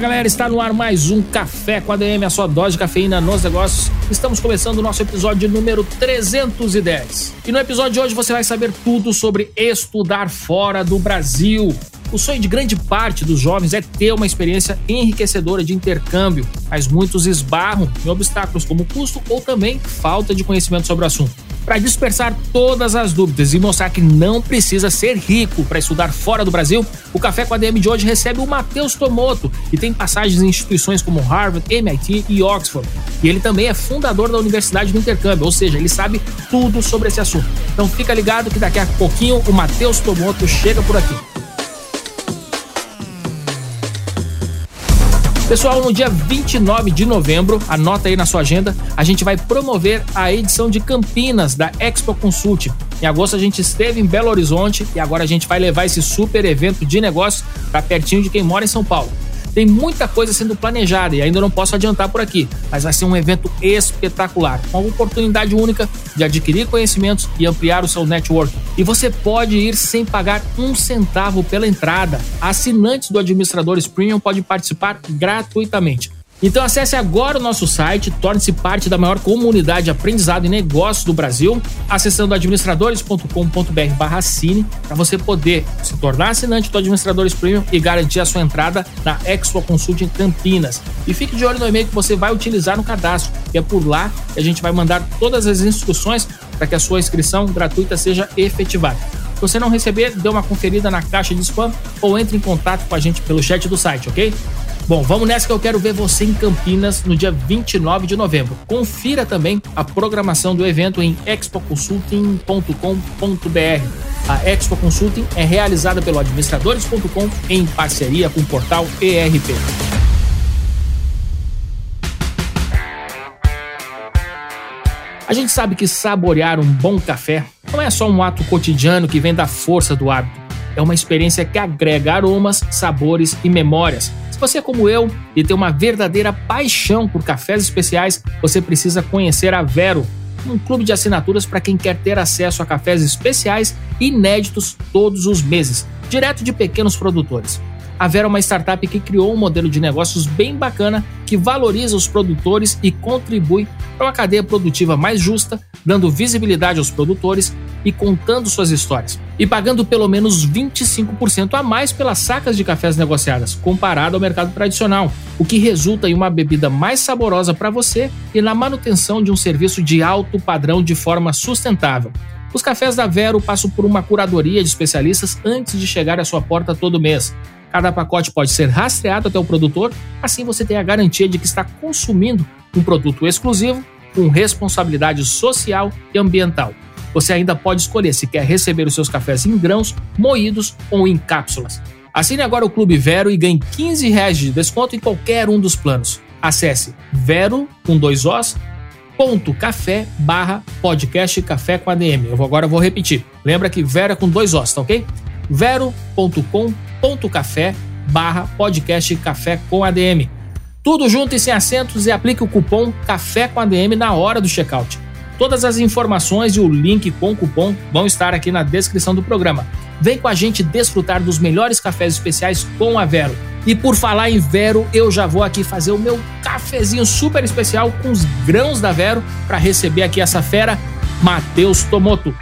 Galera, está no ar mais um Café com a DM, a sua dose de cafeína nos negócios. Estamos começando o nosso episódio número 310. E no episódio de hoje você vai saber tudo sobre estudar fora do Brasil. O sonho de grande parte dos jovens é ter uma experiência enriquecedora de intercâmbio, mas muitos esbarram em obstáculos como custo ou também falta de conhecimento sobre o assunto. Para dispersar todas as dúvidas e mostrar que não precisa ser rico para estudar fora do Brasil, o Café com a DM de hoje recebe o Matheus Tomoto, que tem passagens em instituições como Harvard, MIT e Oxford. E ele também é fundador da Universidade do Intercâmbio, ou seja, ele sabe tudo sobre esse assunto. Então fica ligado que daqui a pouquinho o Matheus Tomoto chega por aqui. Pessoal, no dia 29 de novembro, anota aí na sua agenda, a gente vai promover a edição de Campinas da Expo Consult. Em agosto a gente esteve em Belo Horizonte e agora a gente vai levar esse super evento de negócios para pertinho de quem mora em São Paulo. Tem muita coisa sendo planejada e ainda não posso adiantar por aqui, mas vai ser um evento espetacular, com uma oportunidade única de adquirir conhecimentos e ampliar o seu network. E você pode ir sem pagar um centavo pela entrada. Assinantes do Administradores Premium podem participar gratuitamente. Então acesse agora o nosso site, torne-se parte da maior comunidade de aprendizado e negócios do Brasil, acessando administradores.com.br barra cine, para você poder se tornar assinante do Administradores Premium e garantir a sua entrada na Expo Consult em Campinas. E fique de olho no e-mail que você vai utilizar no cadastro, que é por lá que a gente vai mandar todas as instruções para que a sua inscrição gratuita seja efetivada. Se você não receber, dê uma conferida na caixa de spam ou entre em contato com a gente pelo chat do site, ok? Bom, vamos nessa que eu quero ver você em Campinas no dia 29 de novembro. Confira também a programação do evento em expoconsulting.com.br. A Expo Consulting é realizada pelo administradores.com em parceria com o portal ERP. A gente sabe que saborear um bom café não é só um ato cotidiano que vem da força do hábito. É uma experiência que agrega aromas, sabores e memórias você é como eu e tem uma verdadeira paixão por cafés especiais, você precisa conhecer a Vero, um clube de assinaturas para quem quer ter acesso a cafés especiais inéditos todos os meses, direto de pequenos produtores. A Vera é uma startup que criou um modelo de negócios bem bacana que valoriza os produtores e contribui para uma cadeia produtiva mais justa, dando visibilidade aos produtores e contando suas histórias. E pagando pelo menos 25% a mais pelas sacas de cafés negociadas, comparado ao mercado tradicional, o que resulta em uma bebida mais saborosa para você e na manutenção de um serviço de alto padrão de forma sustentável. Os cafés da Vero passam por uma curadoria de especialistas antes de chegar à sua porta todo mês. Cada pacote pode ser rastreado até o produtor, assim você tem a garantia de que está consumindo um produto exclusivo com responsabilidade social e ambiental. Você ainda pode escolher se quer receber os seus cafés em grãos, moídos ou em cápsulas. Assine agora o Clube Vero e ganhe 15 reais de desconto em qualquer um dos planos. Acesse vero com dois os ponto café barra podcast café com ADM. Eu vou, agora vou repetir. Lembra que Vero é com dois os, tá ok? vero.com.café barra podcast café com ADM. Tudo junto e sem acentos e aplique o cupom Café com ADM na hora do checkout. Todas as informações e o link com o cupom vão estar aqui na descrição do programa. Vem com a gente desfrutar dos melhores cafés especiais com a Vero. E por falar em Vero, eu já vou aqui fazer o meu cafezinho super especial com os grãos da Vero para receber aqui essa fera, Matheus Tomoto.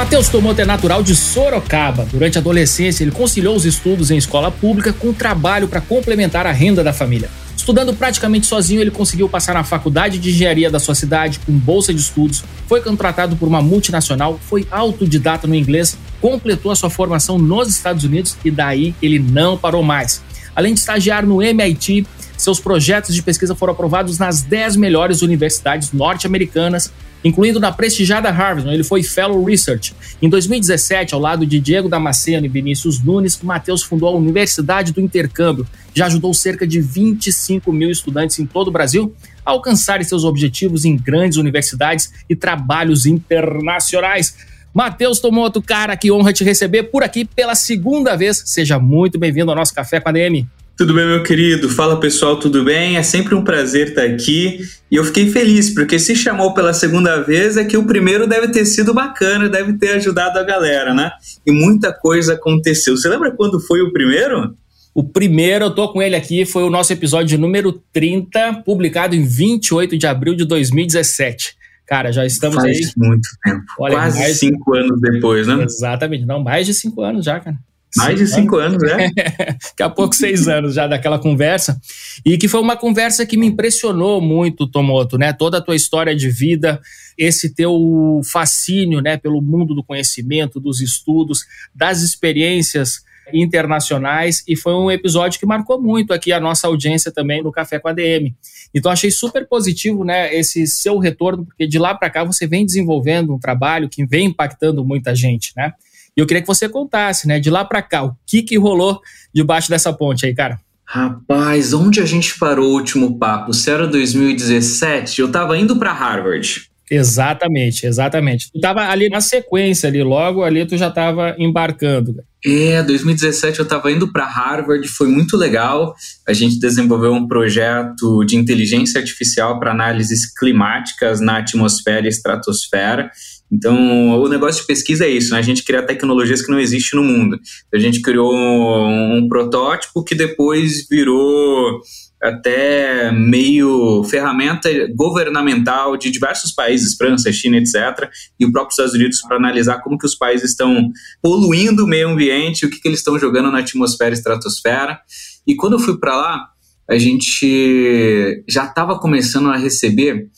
Matheus Tomoto é natural de Sorocaba. Durante a adolescência, ele conciliou os estudos em escola pública com trabalho para complementar a renda da família. Estudando praticamente sozinho, ele conseguiu passar na faculdade de engenharia da sua cidade com bolsa de estudos, foi contratado por uma multinacional, foi autodidata no inglês, completou a sua formação nos Estados Unidos e daí ele não parou mais. Além de estagiar no MIT, seus projetos de pesquisa foram aprovados nas 10 melhores universidades norte-americanas incluindo na prestigiada Harvard, onde ele foi Fellow Research. Em 2017, ao lado de Diego Damasceno e Vinícius Nunes, Matheus fundou a Universidade do Intercâmbio. Já ajudou cerca de 25 mil estudantes em todo o Brasil a alcançarem seus objetivos em grandes universidades e trabalhos internacionais. Matheus Tomoto, cara, que honra te receber por aqui pela segunda vez. Seja muito bem-vindo ao nosso Café com a DM. Tudo bem, meu querido? Fala pessoal, tudo bem? É sempre um prazer estar aqui e eu fiquei feliz porque se chamou pela segunda vez é que o primeiro deve ter sido bacana, deve ter ajudado a galera, né? E muita coisa aconteceu. Você lembra quando foi o primeiro? O primeiro, eu tô com ele aqui, foi o nosso episódio número 30, publicado em 28 de abril de 2017. Cara, já estamos Faz aí. muito tempo. Olha, Quase mais... cinco anos depois, né? Exatamente. Não, mais de cinco anos já, cara. Mais de cinco anos, né? Daqui a pouco seis anos já daquela conversa. E que foi uma conversa que me impressionou muito, Tomoto, né? Toda a tua história de vida, esse teu fascínio, né? Pelo mundo do conhecimento, dos estudos, das experiências internacionais. E foi um episódio que marcou muito aqui a nossa audiência também no Café com a DM. Então achei super positivo, né? Esse seu retorno, porque de lá para cá você vem desenvolvendo um trabalho que vem impactando muita gente, né? E eu queria que você contasse, né, de lá para cá, o que que rolou debaixo dessa ponte aí, cara? Rapaz, onde a gente parou o último papo? Se era 2017, eu tava indo para Harvard. Exatamente, exatamente. Tu tava ali na sequência ali, logo ali tu já tava embarcando. É, 2017 eu estava indo para Harvard, foi muito legal. A gente desenvolveu um projeto de inteligência artificial para análises climáticas na atmosfera e estratosfera. Então, o negócio de pesquisa é isso, né? A gente cria tecnologias que não existem no mundo. A gente criou um, um protótipo que depois virou até meio ferramenta governamental de diversos países, França, China, etc., e o próprio Estados Unidos para analisar como que os países estão poluindo o meio ambiente, o que, que eles estão jogando na atmosfera e estratosfera. E quando eu fui para lá, a gente já estava começando a receber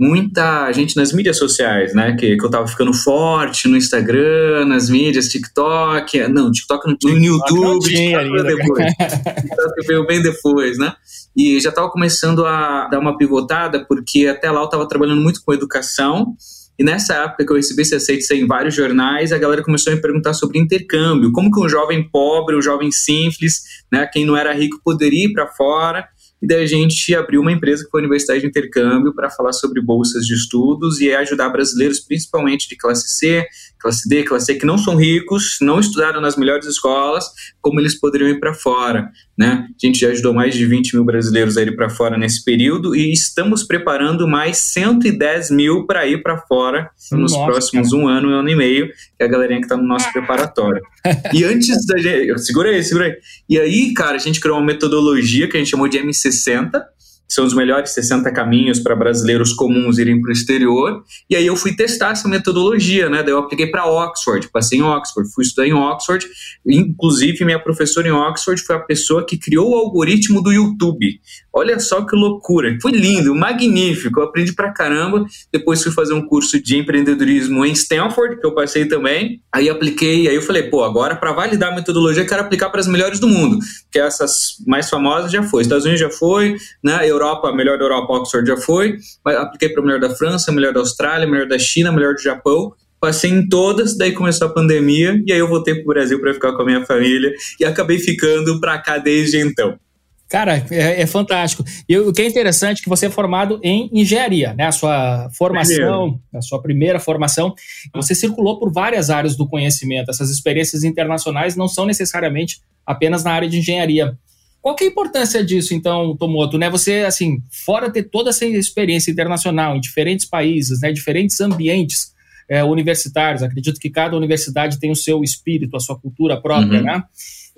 muita gente nas mídias sociais, né? Que, que eu tava ficando forte no Instagram, nas mídias, TikTok. Não, TikTok no, no YouTube, TikTok depois. TikTok veio bem depois, né? E já tava começando a dar uma pivotada, porque até lá eu tava trabalhando muito com educação. E nessa época que eu recebi esse aceite em vários jornais, a galera começou a me perguntar sobre intercâmbio. Como que um jovem pobre, um jovem simples, né, quem não era rico, poderia ir para fora? E daí a gente abriu uma empresa que foi a Universidade de Intercâmbio para falar sobre bolsas de estudos e ajudar brasileiros, principalmente de classe C, classe D, classe C, que não são ricos, não estudaram nas melhores escolas, como eles poderiam ir para fora. Né? A gente já ajudou mais de 20 mil brasileiros a ir para fora nesse período e estamos preparando mais 110 mil para ir para fora nos Nossa, próximos cara. um ano, um ano e meio, que é a galerinha que está no nosso preparatório. e antes da gente. Segura aí, segura aí. E aí, cara, a gente criou uma metodologia que a gente chamou de M60 são os melhores 60 caminhos para brasileiros comuns irem para o exterior. E aí eu fui testar essa metodologia, né? Daí eu apliquei para Oxford, passei em Oxford, fui estudar em Oxford. Inclusive, minha professora em Oxford foi a pessoa que criou o algoritmo do YouTube. Olha só que loucura. Foi lindo, magnífico. Eu aprendi pra caramba. Depois fui fazer um curso de empreendedorismo em Stanford, que eu passei também. Aí apliquei, aí eu falei, pô, agora para validar a metodologia, eu quero aplicar para as melhores do mundo. Que essas mais famosas já foi. Estados Unidos já foi, né? Europa, melhor da Europa, Oxford já foi, apliquei para melhor da França, melhor da Austrália, melhor da China, melhor do Japão, passei em todas, daí começou a pandemia e aí eu voltei para o Brasil para ficar com a minha família e acabei ficando para cá desde então. Cara, é, é, fantástico. E o que é interessante é que você é formado em engenharia, né? A sua formação, a sua primeira formação, você circulou por várias áreas do conhecimento. Essas experiências internacionais não são necessariamente apenas na área de engenharia. Qual que é a importância disso, então, Tomoto? Né? Você, assim, fora ter toda essa experiência internacional em diferentes países, né, diferentes ambientes é, universitários, acredito que cada universidade tem o seu espírito, a sua cultura própria, uhum. né?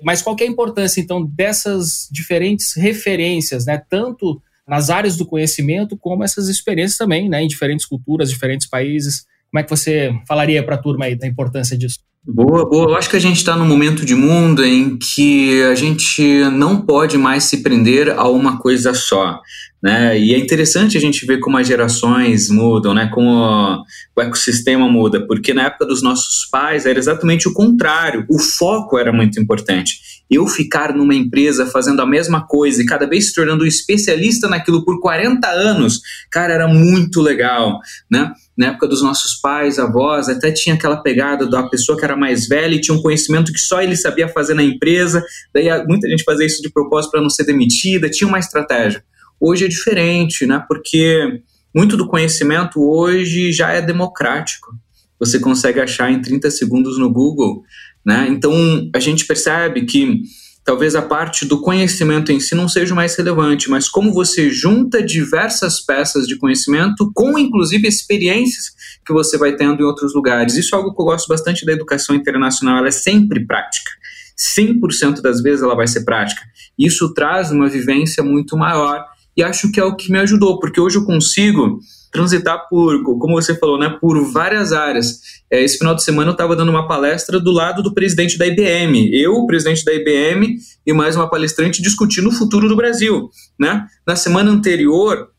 Mas qual é a importância, então, dessas diferentes referências, né, tanto nas áreas do conhecimento, como essas experiências também, né, em diferentes culturas, diferentes países? Como é que você falaria para a turma aí da importância disso? Boa, boa. Eu acho que a gente está num momento de mundo em que a gente não pode mais se prender a uma coisa só. Né? E é interessante a gente ver como as gerações mudam, né? como o ecossistema muda, porque na época dos nossos pais era exatamente o contrário, o foco era muito importante. Eu ficar numa empresa fazendo a mesma coisa e cada vez se tornando um especialista naquilo por 40 anos, cara, era muito legal, né? Na época dos nossos pais, avós, até tinha aquela pegada da pessoa que era mais velha e tinha um conhecimento que só ele sabia fazer na empresa, daí muita gente fazia isso de propósito para não ser demitida, tinha uma estratégia. Hoje é diferente, né? Porque muito do conhecimento hoje já é democrático. Você consegue achar em 30 segundos no Google, né? Então a gente percebe que talvez a parte do conhecimento em si não seja mais relevante, mas como você junta diversas peças de conhecimento com inclusive experiências que você vai tendo em outros lugares. Isso é algo que eu gosto bastante da educação internacional, ela é sempre prática. 100% das vezes ela vai ser prática. Isso traz uma vivência muito maior e acho que é o que me ajudou, porque hoje eu consigo transitar por, como você falou, né, por várias áreas. É, esse final de semana eu estava dando uma palestra do lado do presidente da IBM, eu, o presidente da IBM e mais uma palestrante discutindo o futuro do Brasil, né? Na semana anterior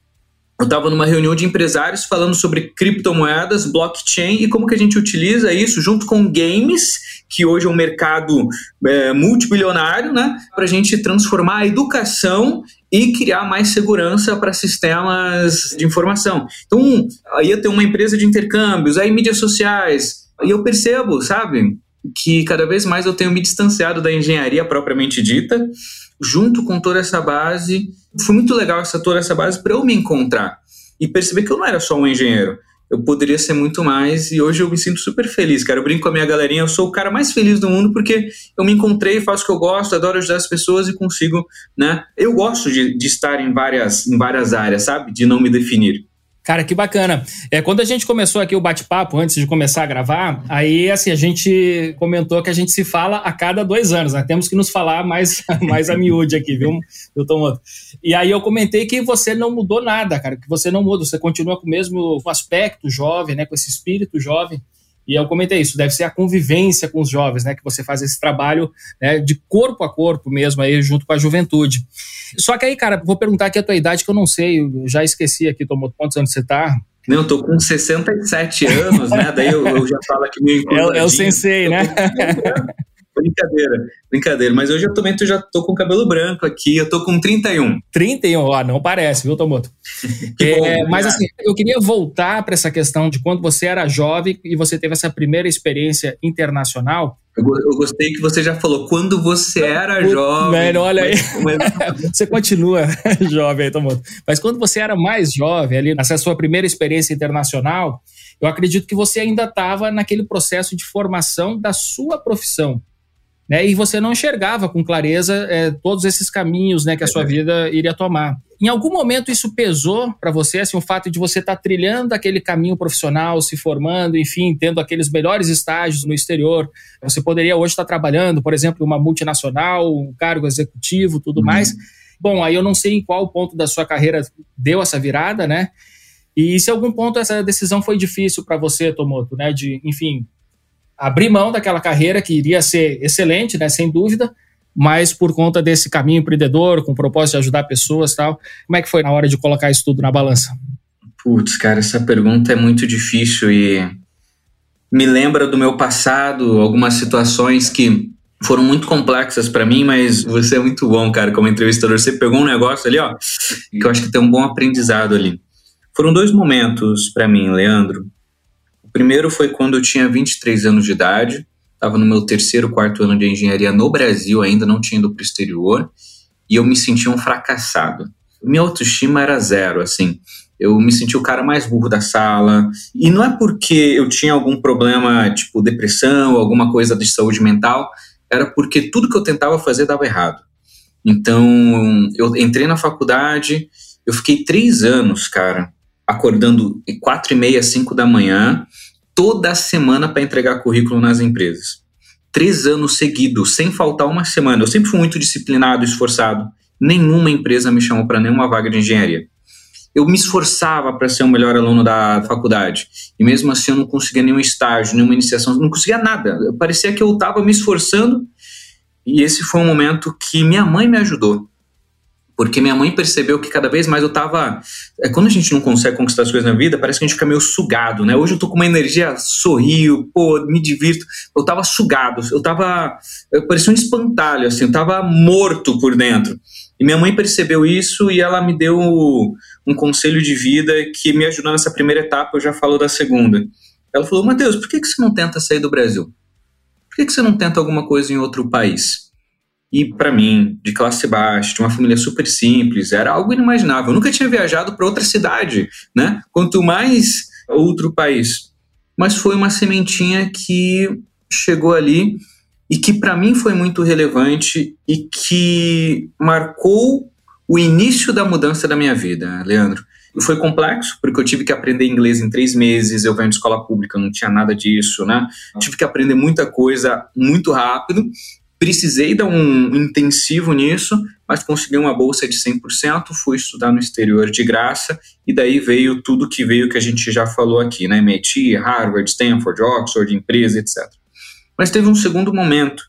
eu estava numa reunião de empresários falando sobre criptomoedas, blockchain e como que a gente utiliza isso junto com games, que hoje é um mercado é, multibilionário, né, para a gente transformar a educação e criar mais segurança para sistemas de informação. Então, aí eu tenho uma empresa de intercâmbios, aí mídias sociais, e eu percebo, sabe, que cada vez mais eu tenho me distanciado da engenharia propriamente dita, junto com toda essa base. Foi muito legal essa toda essa base para eu me encontrar e perceber que eu não era só um engenheiro eu poderia ser muito mais e hoje eu me sinto super feliz, cara. Eu brinco com a minha galerinha, eu sou o cara mais feliz do mundo porque eu me encontrei, faço o que eu gosto, adoro ajudar as pessoas e consigo, né? Eu gosto de, de estar em várias, em várias áreas, sabe? De não me definir. Cara, que bacana. É, quando a gente começou aqui o bate-papo, antes de começar a gravar, aí assim, a gente comentou que a gente se fala a cada dois anos, né? Temos que nos falar mais, mais a miúde aqui, viu, viu Tomoto? E aí eu comentei que você não mudou nada, cara, que você não muda, você continua com o mesmo aspecto jovem, né? Com esse espírito jovem. E eu comentei isso, deve ser a convivência com os jovens, né? Que você faz esse trabalho né, de corpo a corpo mesmo aí, junto com a juventude. Só que aí, cara, vou perguntar aqui a tua idade, que eu não sei, eu já esqueci aqui, tomou quantos anos você tá? Não, eu tô com 67 anos, né? Daí eu, eu já falo aqui meio É, é o sensei, né? Brincadeira, brincadeira. Mas hoje eu também já tô com cabelo branco aqui, eu tô com 31. 31, ó, não parece, viu, Tomoto? é, bom, mas assim, eu queria voltar para essa questão de quando você era jovem e você teve essa primeira experiência internacional. Eu, eu gostei que você já falou quando você era jovem. Velho, olha aí. Mas... você continua jovem aí, Tomoto. Mas quando você era mais jovem, ali, nessa sua primeira experiência internacional, eu acredito que você ainda estava naquele processo de formação da sua profissão né? E você não enxergava com clareza é, todos esses caminhos, né, que a sua vida iria tomar. Em algum momento isso pesou para você, assim, o fato de você estar tá trilhando aquele caminho profissional, se formando, enfim, tendo aqueles melhores estágios no exterior. Você poderia hoje estar trabalhando, por exemplo, em uma multinacional, um cargo executivo, tudo uhum. mais. Bom, aí eu não sei em qual ponto da sua carreira deu essa virada, né? E se algum ponto essa decisão foi difícil para você, Tomoto, né? De, enfim, abrir mão daquela carreira que iria ser excelente, né, sem dúvida, mas por conta desse caminho empreendedor, com o propósito de ajudar pessoas tal. Como é que foi na hora de colocar isso tudo na balança? Putz, cara, essa pergunta é muito difícil e me lembra do meu passado, algumas situações que foram muito complexas para mim, mas você é muito bom, cara, como entrevistador. Você pegou um negócio ali, ó, que eu acho que tem um bom aprendizado ali. Foram dois momentos para mim, Leandro primeiro foi quando eu tinha 23 anos de idade, estava no meu terceiro, quarto ano de engenharia no Brasil, ainda não tinha ido para o exterior, e eu me sentia um fracassado. Minha autoestima era zero, assim. Eu me sentia o cara mais burro da sala. E não é porque eu tinha algum problema, tipo depressão, alguma coisa de saúde mental, era porque tudo que eu tentava fazer dava errado. Então, eu entrei na faculdade, eu fiquei três anos, cara, acordando quatro e meia, cinco da manhã, toda semana para entregar currículo nas empresas. Três anos seguidos, sem faltar uma semana. Eu sempre fui muito disciplinado, esforçado. Nenhuma empresa me chamou para nenhuma vaga de engenharia. Eu me esforçava para ser o melhor aluno da faculdade. E mesmo assim eu não conseguia nenhum estágio, nenhuma iniciação, não conseguia nada. Parecia que eu estava me esforçando. E esse foi um momento que minha mãe me ajudou. Porque minha mãe percebeu que cada vez mais eu tava. É, quando a gente não consegue conquistar as coisas na vida, parece que a gente fica meio sugado, né? Hoje eu tô com uma energia, sorrio, pô, me divirto. Eu tava sugado, eu tava. Eu parecia um espantalho, assim, eu tava morto por dentro. E minha mãe percebeu isso e ela me deu um conselho de vida que me ajudou nessa primeira etapa, eu já falo da segunda. Ela falou: Matheus, por que, que você não tenta sair do Brasil? Por que, que você não tenta alguma coisa em outro país? E para mim, de classe baixa, de uma família super simples, era algo inimaginável. Eu nunca tinha viajado para outra cidade, né? Quanto mais outro país. Mas foi uma sementinha que chegou ali e que para mim foi muito relevante e que marcou o início da mudança da minha vida, Leandro. Foi complexo, porque eu tive que aprender inglês em três meses, eu venho de escola pública, não tinha nada disso, né? Tive que aprender muita coisa muito rápido, Precisei dar um intensivo nisso, mas consegui uma bolsa de 100%, fui estudar no exterior de graça, e daí veio tudo que veio que a gente já falou aqui, né? MIT, Harvard, Stanford, Oxford, empresa, etc. Mas teve um segundo momento,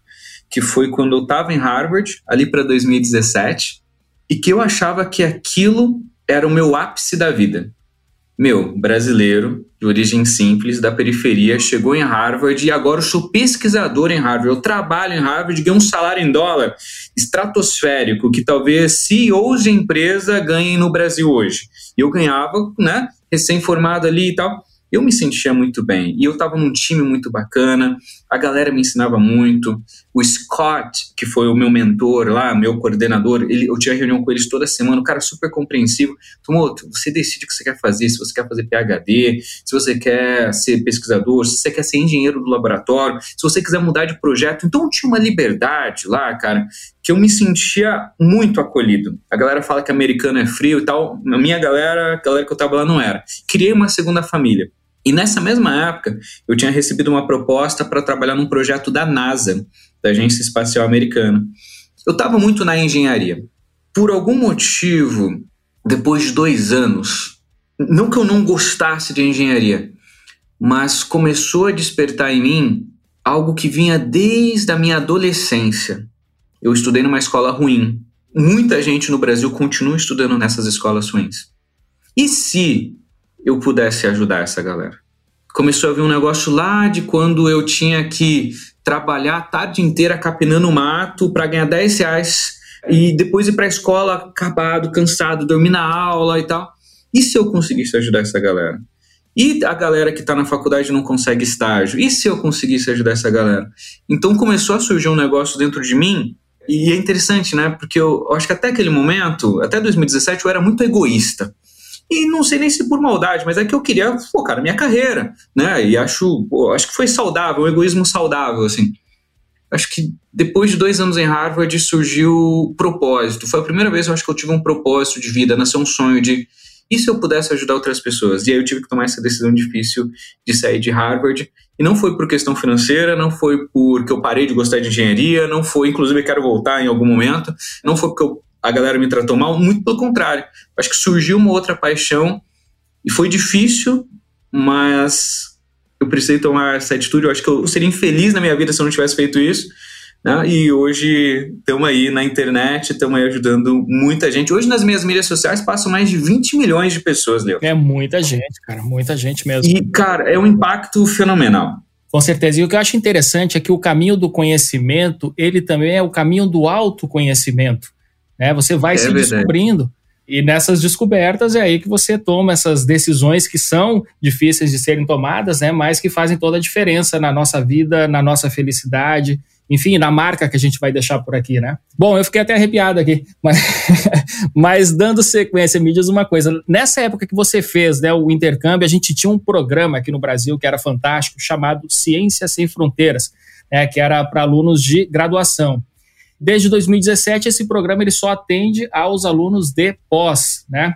que foi quando eu estava em Harvard, ali para 2017, e que eu achava que aquilo era o meu ápice da vida. Meu, brasileiro, de origem simples, da periferia, chegou em Harvard e agora eu sou pesquisador em Harvard. Eu trabalho em Harvard, ganho um salário em dólar estratosférico, que talvez CEOs de empresa ganhem no Brasil hoje. Eu ganhava, né, recém-formado ali e tal eu me sentia muito bem. E eu estava num time muito bacana, a galera me ensinava muito. O Scott, que foi o meu mentor lá, meu coordenador, ele, eu tinha reunião com eles toda semana, o cara super compreensivo. Tomou, você decide o que você quer fazer, se você quer fazer PhD, se você quer ser pesquisador, se você quer ser engenheiro do laboratório, se você quiser mudar de projeto. Então tinha uma liberdade lá, cara, que eu me sentia muito acolhido. A galera fala que americano é frio e tal, a minha galera, a galera que eu tava lá não era. Criei uma segunda família. E nessa mesma época, eu tinha recebido uma proposta para trabalhar num projeto da NASA, da Agência Espacial Americana. Eu estava muito na engenharia. Por algum motivo, depois de dois anos, não que eu não gostasse de engenharia, mas começou a despertar em mim algo que vinha desde a minha adolescência. Eu estudei numa escola ruim. Muita gente no Brasil continua estudando nessas escolas ruins. E se eu pudesse ajudar essa galera. Começou a vir um negócio lá de quando eu tinha que trabalhar a tarde inteira capinando mato para ganhar 10 reais e depois ir para a escola acabado, cansado, dormir na aula e tal. E se eu conseguisse ajudar essa galera? E a galera que está na faculdade não consegue estágio? E se eu conseguisse ajudar essa galera? Então começou a surgir um negócio dentro de mim e é interessante, né? Porque eu, eu acho que até aquele momento, até 2017, eu era muito egoísta. E não sei nem se por maldade, mas é que eu queria focar na minha carreira, né? E acho, pô, acho que foi saudável, um egoísmo saudável, assim. Acho que depois de dois anos em Harvard surgiu o propósito. Foi a primeira vez, eu acho que eu tive um propósito de vida, nasceu um sonho de e se eu pudesse ajudar outras pessoas? E aí eu tive que tomar essa decisão difícil de sair de Harvard. E não foi por questão financeira, não foi porque eu parei de gostar de engenharia, não foi, inclusive, eu quero voltar em algum momento, não foi porque eu a galera me tratou mal, muito pelo contrário. Acho que surgiu uma outra paixão e foi difícil, mas eu precisei tomar essa atitude. Eu acho que eu seria infeliz na minha vida se eu não tivesse feito isso. Né? E hoje estamos aí na internet, estamos aí ajudando muita gente. Hoje nas minhas mídias sociais passam mais de 20 milhões de pessoas, Leo. É muita gente, cara, muita gente mesmo. E, cara, é um impacto fenomenal. Com certeza. E o que eu acho interessante é que o caminho do conhecimento, ele também é o caminho do autoconhecimento. Né? Você vai é se verdade. descobrindo. E nessas descobertas é aí que você toma essas decisões que são difíceis de serem tomadas, né, mas que fazem toda a diferença na nossa vida, na nossa felicidade, enfim, na marca que a gente vai deixar por aqui, né? Bom, eu fiquei até arrepiado aqui, mas, mas dando sequência, me diz uma coisa. Nessa época que você fez né, o intercâmbio, a gente tinha um programa aqui no Brasil que era fantástico, chamado Ciências Sem Fronteiras, né, que era para alunos de graduação. Desde 2017, esse programa ele só atende aos alunos de pós, né?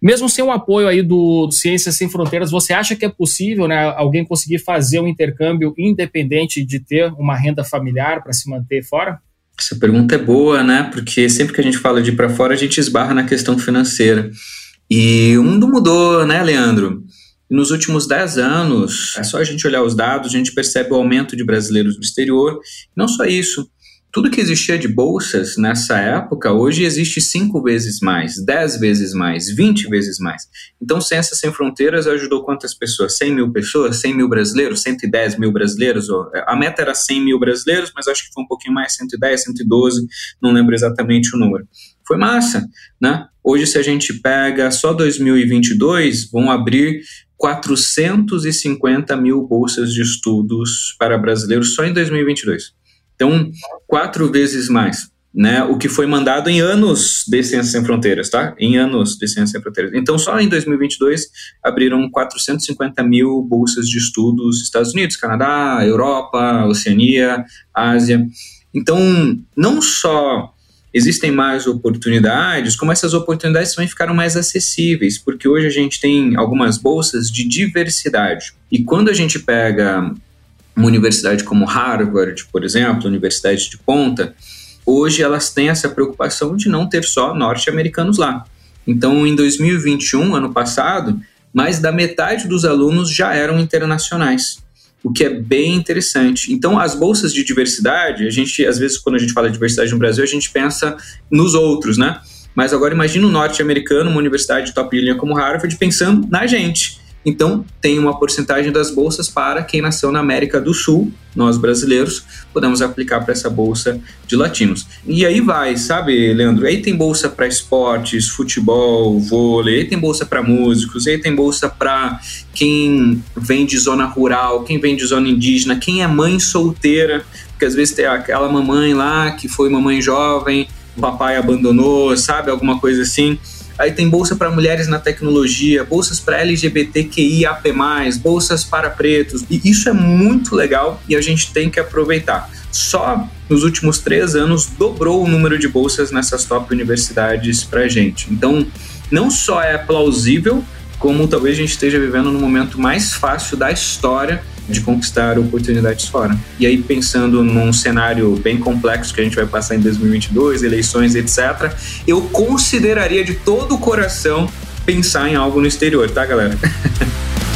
Mesmo sem o apoio aí do Ciências Sem Fronteiras, você acha que é possível né, alguém conseguir fazer um intercâmbio independente de ter uma renda familiar para se manter fora? Essa pergunta é boa, né? Porque sempre que a gente fala de ir para fora, a gente esbarra na questão financeira. E o mundo mudou, né, Leandro? Nos últimos 10 anos, é só a gente olhar os dados, a gente percebe o aumento de brasileiros no exterior. Não só isso, tudo que existia de bolsas nessa época, hoje existe cinco vezes mais, dez vezes mais, vinte vezes mais. Então, Ciências Sem Fronteiras ajudou quantas pessoas? 100 mil pessoas? 100 mil brasileiros? 110 mil brasileiros? A meta era 100 mil brasileiros, mas acho que foi um pouquinho mais, 110, 112, não lembro exatamente o número. Foi massa, né? Hoje, se a gente pega só 2022, vão abrir 450 mil bolsas de estudos para brasileiros só em 2022. Então, quatro vezes mais, né? O que foi mandado em anos de Ciências Sem Fronteiras, tá? Em anos de Ciências Sem Fronteiras. Então, só em 2022 abriram 450 mil bolsas de estudos Estados Unidos, Canadá, Europa, Oceania, Ásia. Então, não só existem mais oportunidades, como essas oportunidades também ficaram mais acessíveis, porque hoje a gente tem algumas bolsas de diversidade. E quando a gente pega uma universidade como Harvard, por exemplo, universidade de ponta, hoje elas têm essa preocupação de não ter só norte-americanos lá. Então, em 2021, ano passado, mais da metade dos alunos já eram internacionais, o que é bem interessante. Então, as bolsas de diversidade, a gente, às vezes, quando a gente fala de diversidade no Brasil, a gente pensa nos outros, né? Mas agora imagina um norte-americano, uma universidade de top linha como Harvard, pensando na gente. Então, tem uma porcentagem das bolsas para quem nasceu na América do Sul, nós brasileiros, podemos aplicar para essa bolsa de latinos. E aí vai, sabe, Leandro? Aí tem bolsa para esportes, futebol, vôlei, aí tem bolsa para músicos, aí tem bolsa para quem vem de zona rural, quem vem de zona indígena, quem é mãe solteira, porque às vezes tem aquela mamãe lá que foi mamãe jovem, o papai abandonou, sabe, alguma coisa assim. Aí tem bolsa para mulheres na tecnologia, bolsas para LGBTQIAP+, bolsas para pretos. E isso é muito legal e a gente tem que aproveitar. Só nos últimos três anos dobrou o número de bolsas nessas top universidades para gente. Então, não só é plausível, como talvez a gente esteja vivendo no momento mais fácil da história de conquistar oportunidades fora. E aí, pensando num cenário bem complexo que a gente vai passar em 2022, eleições, etc., eu consideraria de todo o coração pensar em algo no exterior, tá, galera?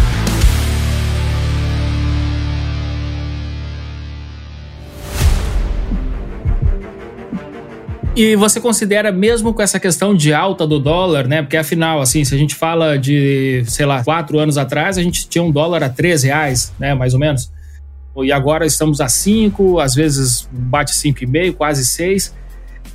E você considera mesmo com essa questão de alta do dólar, né? Porque afinal, assim, se a gente fala de, sei lá, quatro anos atrás, a gente tinha um dólar a 13 reais, né? Mais ou menos. E agora estamos a 5, às vezes bate 5,5, quase 6.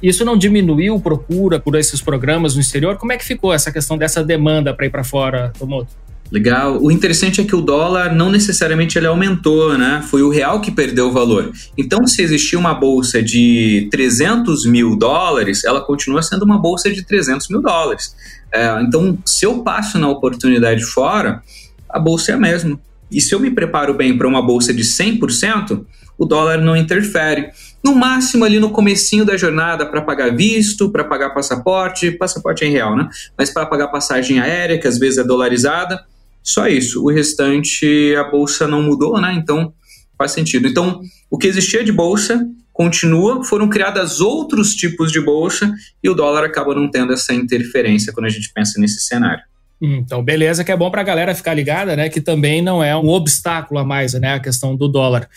Isso não diminuiu procura por esses programas no exterior? Como é que ficou essa questão dessa demanda para ir para fora, Tomoto? Legal. O interessante é que o dólar não necessariamente ele aumentou, né? Foi o real que perdeu o valor. Então, se existia uma bolsa de 300 mil dólares, ela continua sendo uma bolsa de 300 mil dólares. É, então, se eu passo na oportunidade fora, a bolsa é a mesma. E se eu me preparo bem para uma bolsa de 100%, o dólar não interfere. No máximo ali no comecinho da jornada para pagar visto, para pagar passaporte, passaporte é em real, né? Mas para pagar passagem aérea, que às vezes é dolarizada, só isso. O restante, a bolsa não mudou, né? Então faz sentido. Então, o que existia de bolsa continua, foram criadas outros tipos de bolsa e o dólar acaba não tendo essa interferência quando a gente pensa nesse cenário. Então, beleza, que é bom para a galera ficar ligada, né? Que também não é um obstáculo a mais, né? A questão do dólar.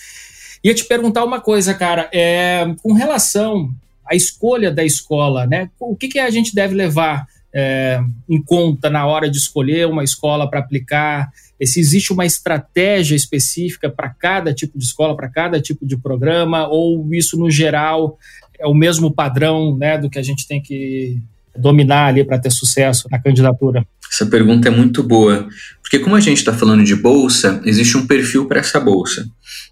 Ia te perguntar uma coisa, cara, é, com relação à escolha da escola, né? O que, que a gente deve levar é, em conta na hora de escolher uma escola para aplicar? Se existe uma estratégia específica para cada tipo de escola, para cada tipo de programa, ou isso no geral é o mesmo padrão né, do que a gente tem que dominar ali para ter sucesso na candidatura? Essa pergunta é muito boa, porque como a gente está falando de bolsa, existe um perfil para essa bolsa.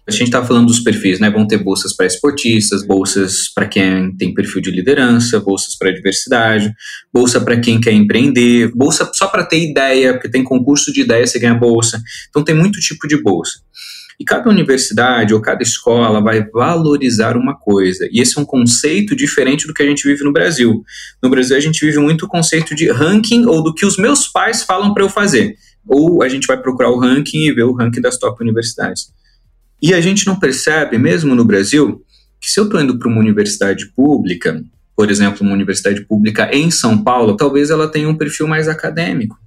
A gente está falando dos perfis, né? Vão ter bolsas para esportistas, bolsas para quem tem perfil de liderança, bolsas para diversidade, bolsa para quem quer empreender, bolsa só para ter ideia, porque tem concurso de ideia, você ganha bolsa. Então tem muito tipo de bolsa. E cada universidade ou cada escola vai valorizar uma coisa. E esse é um conceito diferente do que a gente vive no Brasil. No Brasil, a gente vive muito o conceito de ranking ou do que os meus pais falam para eu fazer. Ou a gente vai procurar o ranking e ver o ranking das top universidades. E a gente não percebe, mesmo no Brasil, que se eu estou indo para uma universidade pública, por exemplo, uma universidade pública em São Paulo, talvez ela tenha um perfil mais acadêmico.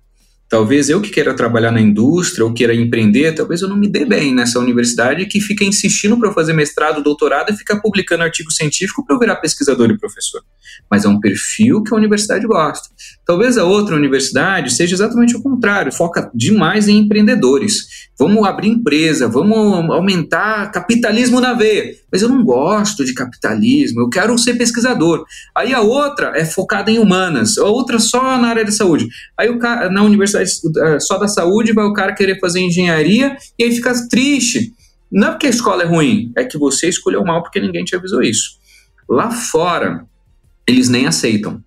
Talvez eu que queira trabalhar na indústria ou queira empreender, talvez eu não me dê bem nessa universidade que fica insistindo para eu fazer mestrado, doutorado e ficar publicando artigo científico para eu virar pesquisador e professor. Mas é um perfil que a universidade gosta. Talvez a outra universidade seja exatamente o contrário, foca demais em empreendedores. Vamos abrir empresa, vamos aumentar capitalismo na veia. Mas eu não gosto de capitalismo, eu quero ser pesquisador. Aí a outra é focada em humanas, a outra só na área da saúde. Aí o cara, na universidade eh, só da saúde vai o cara querer fazer engenharia e aí fica triste. Não é porque a escola é ruim, é que você escolheu mal porque ninguém te avisou isso. Lá fora, eles nem aceitam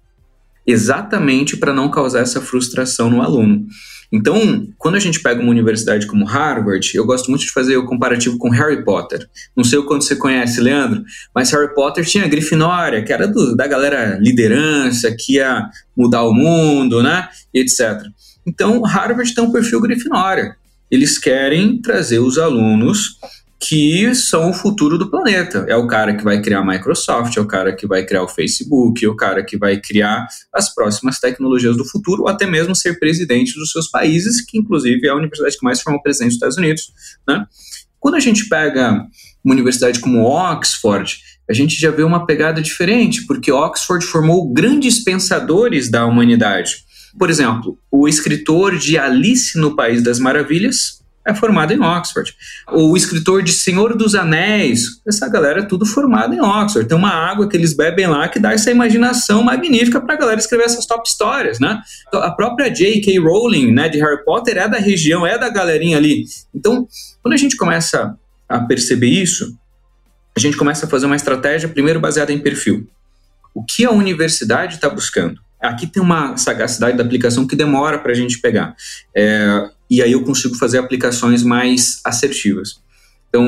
exatamente para não causar essa frustração no aluno. Então, quando a gente pega uma universidade como Harvard, eu gosto muito de fazer o comparativo com Harry Potter. Não sei o quanto você conhece, Leandro, mas Harry Potter tinha a Grifinória, que era do, da galera liderança, que ia mudar o mundo, né, etc. Então, Harvard tem um perfil Grifinória. Eles querem trazer os alunos que são o futuro do planeta. É o cara que vai criar a Microsoft, é o cara que vai criar o Facebook, é o cara que vai criar as próximas tecnologias do futuro, ou até mesmo ser presidente dos seus países, que inclusive é a universidade que mais forma presidente dos Estados Unidos. Né? Quando a gente pega uma universidade como Oxford, a gente já vê uma pegada diferente, porque Oxford formou grandes pensadores da humanidade. Por exemplo, o escritor de Alice no País das Maravilhas, é formado em Oxford. O escritor de Senhor dos Anéis, essa galera é tudo formada em Oxford. Tem uma água que eles bebem lá que dá essa imaginação magnífica para a galera escrever essas top histórias, né? Então, a própria J.K. Rowling, né, de Harry Potter, é da região, é da galerinha ali. Então, quando a gente começa a perceber isso, a gente começa a fazer uma estratégia, primeiro baseada em perfil. O que a universidade está buscando? Aqui tem uma sagacidade da aplicação que demora para a gente pegar. É, e aí eu consigo fazer aplicações mais assertivas. Então,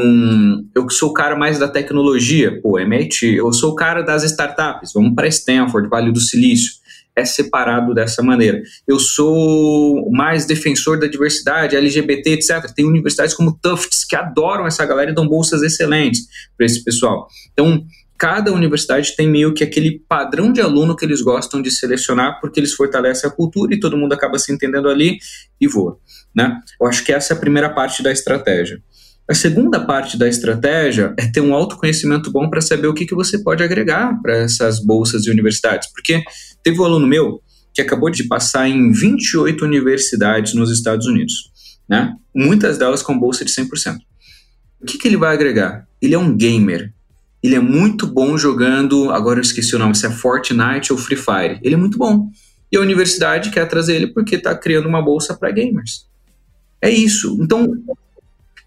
eu sou o cara mais da tecnologia, pô, MIT. Eu sou o cara das startups, vamos para Stanford, Vale do Silício. É separado dessa maneira. Eu sou mais defensor da diversidade, LGBT, etc. Tem universidades como Tufts que adoram essa galera e dão bolsas excelentes para esse pessoal. Então, cada universidade tem meio que aquele padrão de aluno que eles gostam de selecionar, porque eles fortalecem a cultura e todo mundo acaba se entendendo ali e voa. Né? Eu acho que essa é a primeira parte da estratégia. A segunda parte da estratégia é ter um autoconhecimento bom para saber o que, que você pode agregar para essas bolsas de universidades. Porque teve um aluno meu que acabou de passar em 28 universidades nos Estados Unidos, né? muitas delas com bolsa de 100%. O que, que ele vai agregar? Ele é um gamer. Ele é muito bom jogando, agora eu esqueci o nome, se é Fortnite ou Free Fire. Ele é muito bom. E a universidade quer trazer ele porque está criando uma bolsa para gamers. É isso. Então,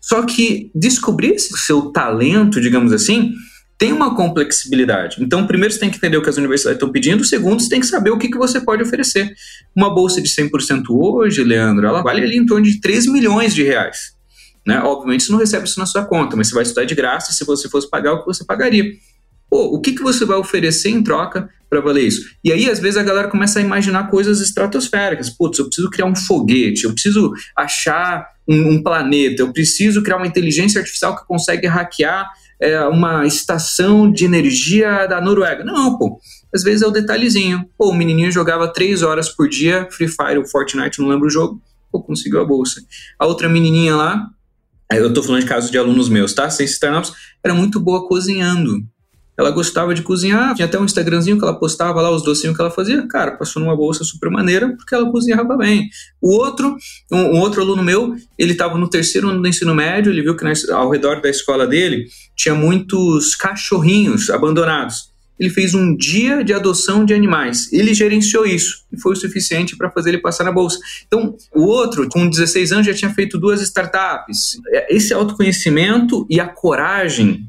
só que descobrir esse seu talento, digamos assim, tem uma complexibilidade. Então, primeiro você tem que entender o que as universidades estão pedindo, segundo, você tem que saber o que, que você pode oferecer. Uma bolsa de 100% hoje, Leandro, ela vale ali em torno de 3 milhões de reais. Né? Obviamente você não recebe isso na sua conta, mas você vai estudar de graça se você fosse pagar o que você pagaria. Pô, o que, que você vai oferecer em troca para valer isso? E aí, às vezes, a galera começa a imaginar coisas estratosféricas. Putz, eu preciso criar um foguete, eu preciso achar um, um planeta, eu preciso criar uma inteligência artificial que consegue hackear é, uma estação de energia da Noruega. Não, pô. Às vezes é o detalhezinho. Pô, o menininho jogava três horas por dia Free Fire ou Fortnite, não lembro o jogo. Pô, conseguiu a bolsa. A outra menininha lá, eu tô falando de casos de alunos meus, tá? Seis startups, era muito boa cozinhando. Ela gostava de cozinhar, tinha até um Instagramzinho que ela postava lá os docinhos que ela fazia. Cara, passou numa bolsa super maneira porque ela cozinhava bem. O outro, um, um outro aluno meu, ele estava no terceiro ano do ensino médio, ele viu que na, ao redor da escola dele tinha muitos cachorrinhos abandonados. Ele fez um dia de adoção de animais. Ele gerenciou isso e foi o suficiente para fazer ele passar na bolsa. Então, o outro, com 16 anos, já tinha feito duas startups. Esse autoconhecimento e a coragem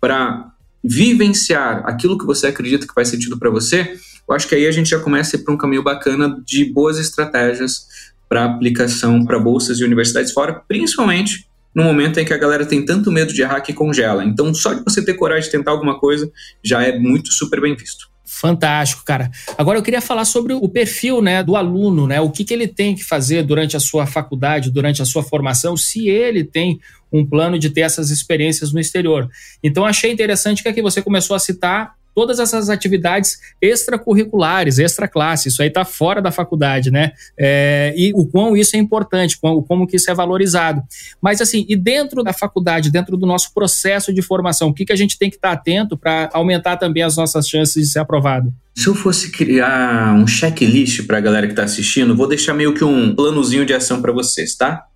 para vivenciar aquilo que você acredita que faz sentido para você, eu acho que aí a gente já começa a ir para um caminho bacana de boas estratégias para aplicação para bolsas e universidades fora, principalmente no momento em que a galera tem tanto medo de errar que congela. Então, só de você ter coragem de tentar alguma coisa já é muito super bem visto. Fantástico, cara. Agora eu queria falar sobre o perfil né, do aluno, né? O que, que ele tem que fazer durante a sua faculdade, durante a sua formação, se ele tem um plano de ter essas experiências no exterior. Então achei interessante que aqui você começou a citar todas essas atividades extracurriculares, extra classe, isso aí está fora da faculdade, né? É, e o quão isso é importante, como, como que isso é valorizado. Mas assim, e dentro da faculdade, dentro do nosso processo de formação, o que, que a gente tem que estar tá atento para aumentar também as nossas chances de ser aprovado? Se eu fosse criar um checklist para a galera que está assistindo, vou deixar meio que um planozinho de ação para vocês, tá?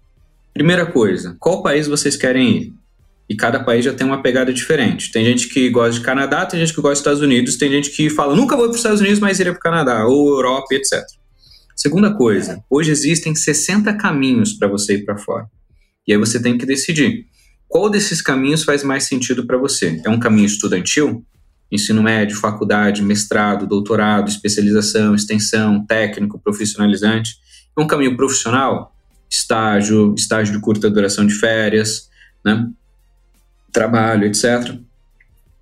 Primeira coisa, qual país vocês querem ir? E cada país já tem uma pegada diferente. Tem gente que gosta de Canadá, tem gente que gosta dos Estados Unidos, tem gente que fala nunca vou para os Estados Unidos, mas iria para o Canadá, ou Europa, etc. Segunda coisa, hoje existem 60 caminhos para você ir para fora. E aí você tem que decidir qual desses caminhos faz mais sentido para você. É um caminho estudantil? Ensino médio, faculdade, mestrado, doutorado, especialização, extensão, técnico, profissionalizante. É um caminho profissional? Estágio, estágio de curta duração de férias, né? Trabalho, etc.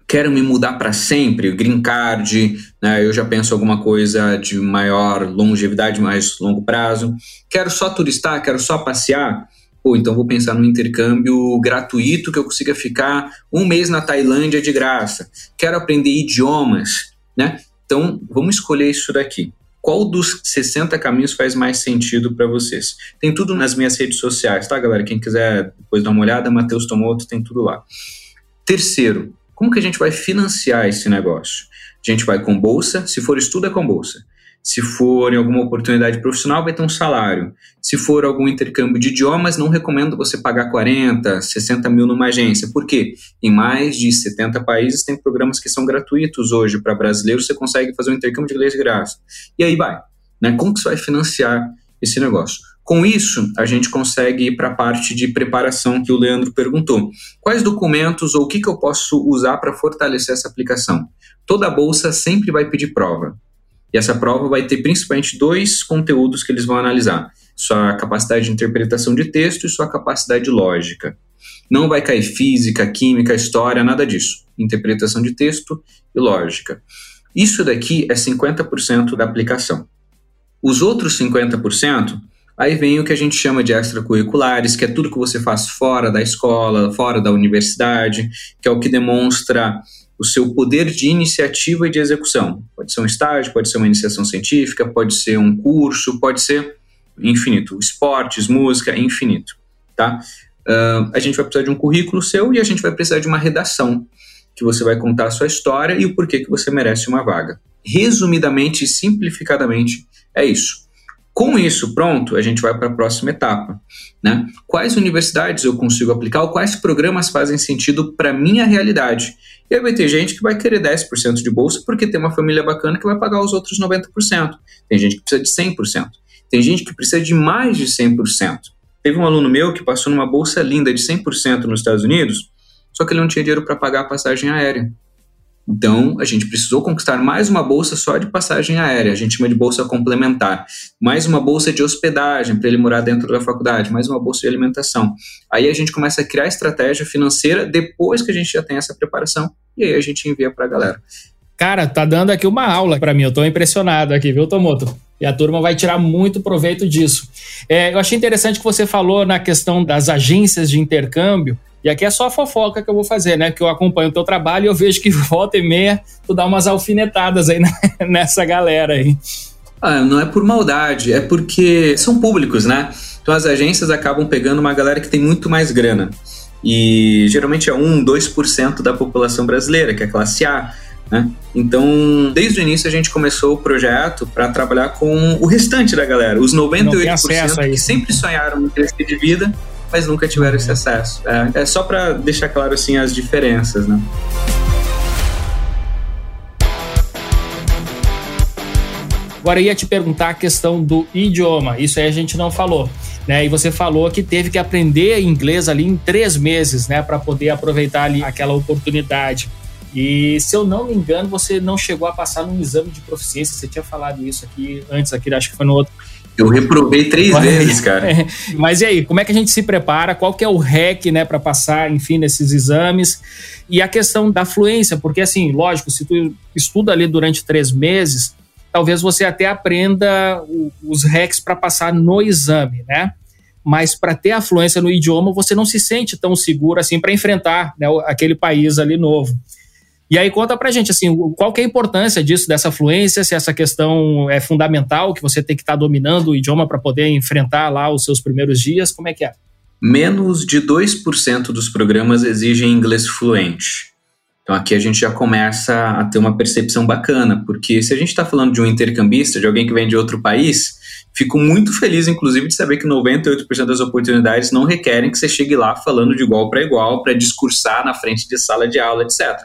Quero me mudar para sempre, green card, né? eu já penso alguma coisa de maior longevidade, mais longo prazo. Quero só turistar, quero só passear. Pô, então vou pensar no intercâmbio gratuito que eu consiga ficar um mês na Tailândia de graça. Quero aprender idiomas, né? Então vamos escolher isso daqui. Qual dos 60 caminhos faz mais sentido para vocês? Tem tudo nas minhas redes sociais, tá, galera? Quem quiser depois dar uma olhada, Matheus Tomoto tem tudo lá. Terceiro, como que a gente vai financiar esse negócio? A gente vai com bolsa, se for estudo é com bolsa. Se for em alguma oportunidade profissional, vai ter um salário. Se for algum intercâmbio de idiomas, não recomendo você pagar 40, 60 mil numa agência. Por quê? Em mais de 70 países tem programas que são gratuitos hoje para brasileiros, você consegue fazer um intercâmbio de inglês de graça. E aí vai. Né? Como que você vai financiar esse negócio? Com isso, a gente consegue ir para a parte de preparação que o Leandro perguntou. Quais documentos ou o que, que eu posso usar para fortalecer essa aplicação? Toda bolsa sempre vai pedir prova. E essa prova vai ter principalmente dois conteúdos que eles vão analisar: sua capacidade de interpretação de texto e sua capacidade lógica. Não vai cair física, química, história, nada disso. Interpretação de texto e lógica. Isso daqui é 50% da aplicação. Os outros 50%, aí vem o que a gente chama de extracurriculares, que é tudo que você faz fora da escola, fora da universidade, que é o que demonstra o seu poder de iniciativa e de execução. Pode ser um estágio, pode ser uma iniciação científica, pode ser um curso, pode ser infinito. Esportes, música, infinito. Tá? Uh, a gente vai precisar de um currículo seu e a gente vai precisar de uma redação que você vai contar a sua história e o porquê que você merece uma vaga. Resumidamente e simplificadamente, é isso. Com isso pronto, a gente vai para a próxima etapa. Né? Quais universidades eu consigo aplicar ou quais programas fazem sentido para minha realidade? E aí vai ter gente que vai querer 10% de bolsa porque tem uma família bacana que vai pagar os outros 90%. Tem gente que precisa de 100%. Tem gente que precisa de mais de 100%. Teve um aluno meu que passou numa bolsa linda de 100% nos Estados Unidos, só que ele não tinha dinheiro para pagar a passagem aérea. Então, a gente precisou conquistar mais uma bolsa só de passagem aérea, a gente chama de bolsa complementar, mais uma bolsa de hospedagem para ele morar dentro da faculdade, mais uma bolsa de alimentação. Aí a gente começa a criar estratégia financeira depois que a gente já tem essa preparação e aí a gente envia para a galera. Cara, tá dando aqui uma aula para mim, eu tô impressionado aqui, viu, Tomoto? E a turma vai tirar muito proveito disso. É, eu achei interessante que você falou na questão das agências de intercâmbio, e aqui é só a fofoca que eu vou fazer, né? Que eu acompanho o teu trabalho e eu vejo que volta e meia tu dá umas alfinetadas aí nessa galera aí. Ah, não é por maldade, é porque são públicos, né? Então as agências acabam pegando uma galera que tem muito mais grana. E geralmente é 1, 2% da população brasileira, que é classe A. Né? Então, desde o início a gente começou o projeto para trabalhar com o restante da galera, os 98% que sempre sonharam em crescer de vida mas nunca tiveram esse acesso. É, é só para deixar claro assim as diferenças, né? Agora ia te perguntar a questão do idioma. Isso aí a gente não falou. Né? E você falou que teve que aprender inglês ali em três meses, né, para poder aproveitar ali aquela oportunidade. E se eu não me engano, você não chegou a passar num exame de proficiência. Você tinha falado isso aqui antes, aqui acho que foi no outro eu reprovei três Mas, vezes, cara. Mas e aí, como é que a gente se prepara? Qual que é o REC, né, para passar, enfim, nesses exames? E a questão da fluência, porque assim, lógico, se tu estuda ali durante três meses, talvez você até aprenda os RECs para passar no exame, né? Mas para ter a fluência no idioma, você não se sente tão seguro assim para enfrentar né, aquele país ali novo. E aí conta pra gente, assim, qual que é a importância disso, dessa fluência, se essa questão é fundamental, que você tem que estar tá dominando o idioma para poder enfrentar lá os seus primeiros dias, como é que é? Menos de 2% dos programas exigem inglês fluente. Então aqui a gente já começa a ter uma percepção bacana, porque se a gente está falando de um intercambista, de alguém que vem de outro país, fico muito feliz, inclusive, de saber que 98% das oportunidades não requerem que você chegue lá falando de igual para igual, para discursar na frente de sala de aula, etc.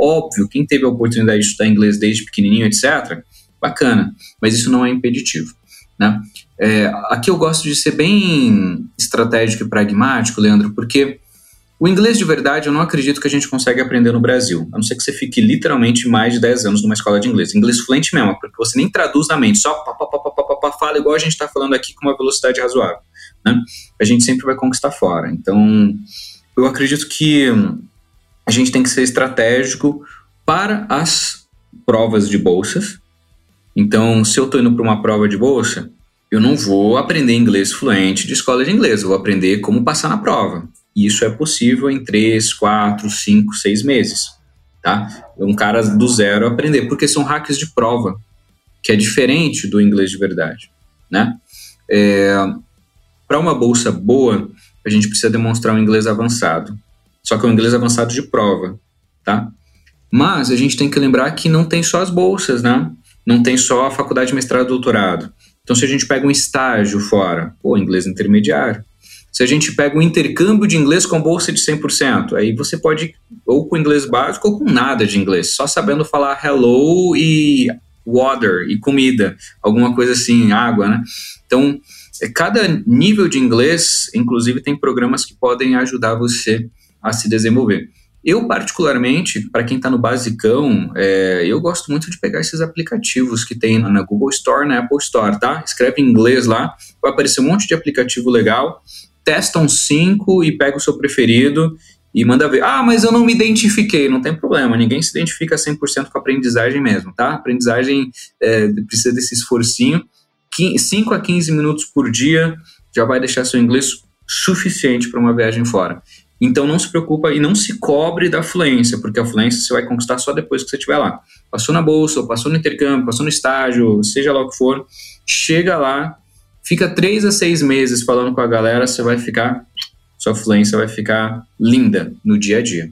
Óbvio, quem teve a oportunidade de estudar inglês desde pequenininho, etc., bacana, mas isso não é impeditivo. Né? É, aqui eu gosto de ser bem estratégico e pragmático, Leandro, porque o inglês de verdade eu não acredito que a gente consegue aprender no Brasil, a não ser que você fique literalmente mais de 10 anos numa escola de inglês. Inglês fluente mesmo, porque você nem traduz na mente, só pá, pá, pá, pá, pá, pá, fala igual a gente está falando aqui com uma velocidade razoável. Né? A gente sempre vai conquistar fora. Então, eu acredito que a gente tem que ser estratégico para as provas de bolsas. Então, se eu estou indo para uma prova de bolsa, eu não vou aprender inglês fluente de escola de inglês, eu vou aprender como passar na prova. E isso é possível em 3, 4, 5, 6 meses. Tá? Um cara do zero aprender, porque são hacks de prova, que é diferente do inglês de verdade. Né? É, para uma bolsa boa, a gente precisa demonstrar um inglês avançado só que é um inglês avançado de prova, tá? Mas a gente tem que lembrar que não tem só as bolsas, né? Não tem só a faculdade, mestrado, doutorado. Então, se a gente pega um estágio fora, pô, inglês intermediário. Se a gente pega um intercâmbio de inglês com bolsa de 100%, aí você pode ou com inglês básico ou com nada de inglês, só sabendo falar hello e water e comida, alguma coisa assim, água, né? Então, é, cada nível de inglês, inclusive, tem programas que podem ajudar você a se desenvolver. Eu, particularmente, para quem está no basicão, é, eu gosto muito de pegar esses aplicativos que tem na Google Store, na Apple Store, tá? Escreve em inglês lá, vai aparecer um monte de aplicativo legal, testa uns cinco e pega o seu preferido e manda ver. Ah, mas eu não me identifiquei. Não tem problema, ninguém se identifica 100% com a aprendizagem mesmo, tá? Aprendizagem é, precisa desse esforcinho. 5 a 15 minutos por dia já vai deixar seu inglês suficiente para uma viagem fora. Então não se preocupa e não se cobre da fluência, porque a fluência você vai conquistar só depois que você estiver lá. Passou na bolsa, passou no intercâmbio, passou no estágio, seja lá o que for, chega lá, fica três a seis meses falando com a galera, você vai ficar, sua fluência vai ficar linda no dia a dia.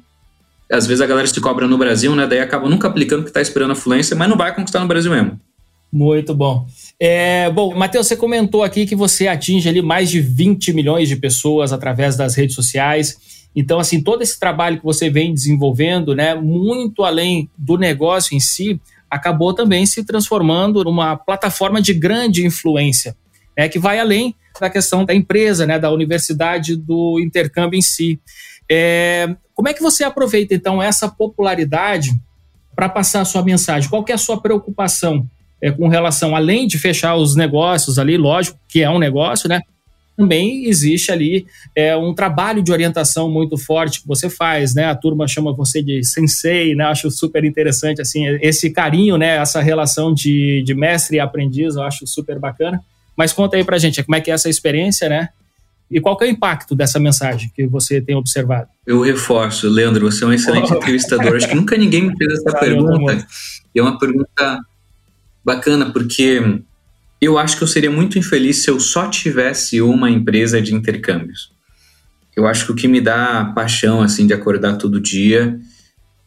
Às vezes a galera se cobra no Brasil, né? Daí acaba nunca aplicando que está esperando a fluência, mas não vai conquistar no Brasil mesmo. Muito bom. É, bom, Matheus, você comentou aqui que você atinge ali mais de 20 milhões de pessoas através das redes sociais. Então, assim, todo esse trabalho que você vem desenvolvendo, né, muito além do negócio em si, acabou também se transformando numa plataforma de grande influência, né, que vai além da questão da empresa, né, da universidade, do intercâmbio em si. É, como é que você aproveita, então, essa popularidade para passar a sua mensagem? Qual é a sua preocupação é, com relação, além de fechar os negócios ali, lógico que é um negócio, né? Também existe ali é, um trabalho de orientação muito forte que você faz, né? A turma chama você de sensei, né? Acho super interessante, assim, esse carinho, né? Essa relação de, de mestre e aprendiz, eu acho super bacana. Mas conta aí pra gente, como é que é essa experiência, né? E qual é o impacto dessa mensagem que você tem observado? Eu reforço, Leandro, você é um excelente entrevistador. Acho que nunca ninguém me fez essa pergunta. E é uma pergunta bacana, porque eu acho que eu seria muito infeliz se eu só tivesse uma empresa de intercâmbios. Eu acho que o que me dá paixão, assim, de acordar todo dia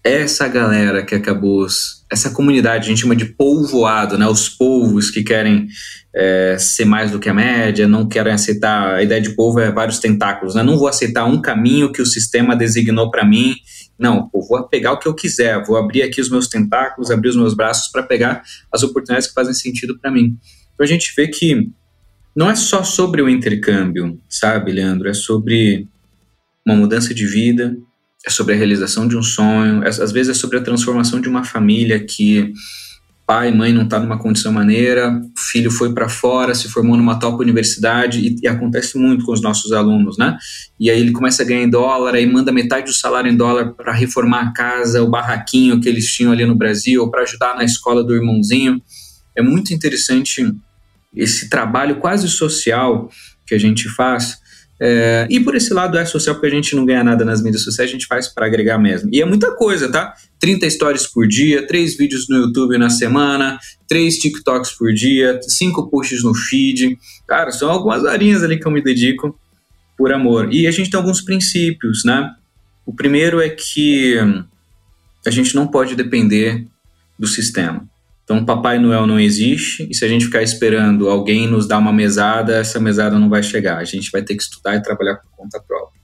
é essa galera que acabou, essa comunidade, a gente chama de povoado, né? Os povos que querem é, ser mais do que a média, não querem aceitar. A ideia de povo é vários tentáculos, né? Não vou aceitar um caminho que o sistema designou para mim. Não, eu vou pegar o que eu quiser, vou abrir aqui os meus tentáculos, abrir os meus braços para pegar as oportunidades que fazem sentido para mim. Então a gente vê que não é só sobre o intercâmbio, sabe, Leandro? É sobre uma mudança de vida, é sobre a realização de um sonho, é, às vezes é sobre a transformação de uma família que pai e mãe não tá numa condição maneira, filho foi para fora, se formou numa top universidade e, e, acontece muito com os nossos alunos, né? E aí ele começa a ganhar em dólar, aí manda metade do salário em dólar para reformar a casa, o barraquinho que eles tinham ali no Brasil, para ajudar na escola do irmãozinho é muito interessante esse trabalho quase social que a gente faz, É, e por esse lado é social, porque a gente não ganha nada nas mídias sociais, a gente faz para agregar mesmo. E é muita coisa, tá? 30 stories por dia, 3 vídeos no YouTube na semana, 3 TikToks por dia, 5 posts no feed. Cara, são algumas horinhas ali que eu me dedico por amor. E a gente tem alguns princípios, né? O primeiro é que a gente não pode depender do sistema. Então, Papai Noel não existe, e se a gente ficar esperando alguém nos dar uma mesada, essa mesada não vai chegar. A gente vai ter que estudar e trabalhar por conta própria.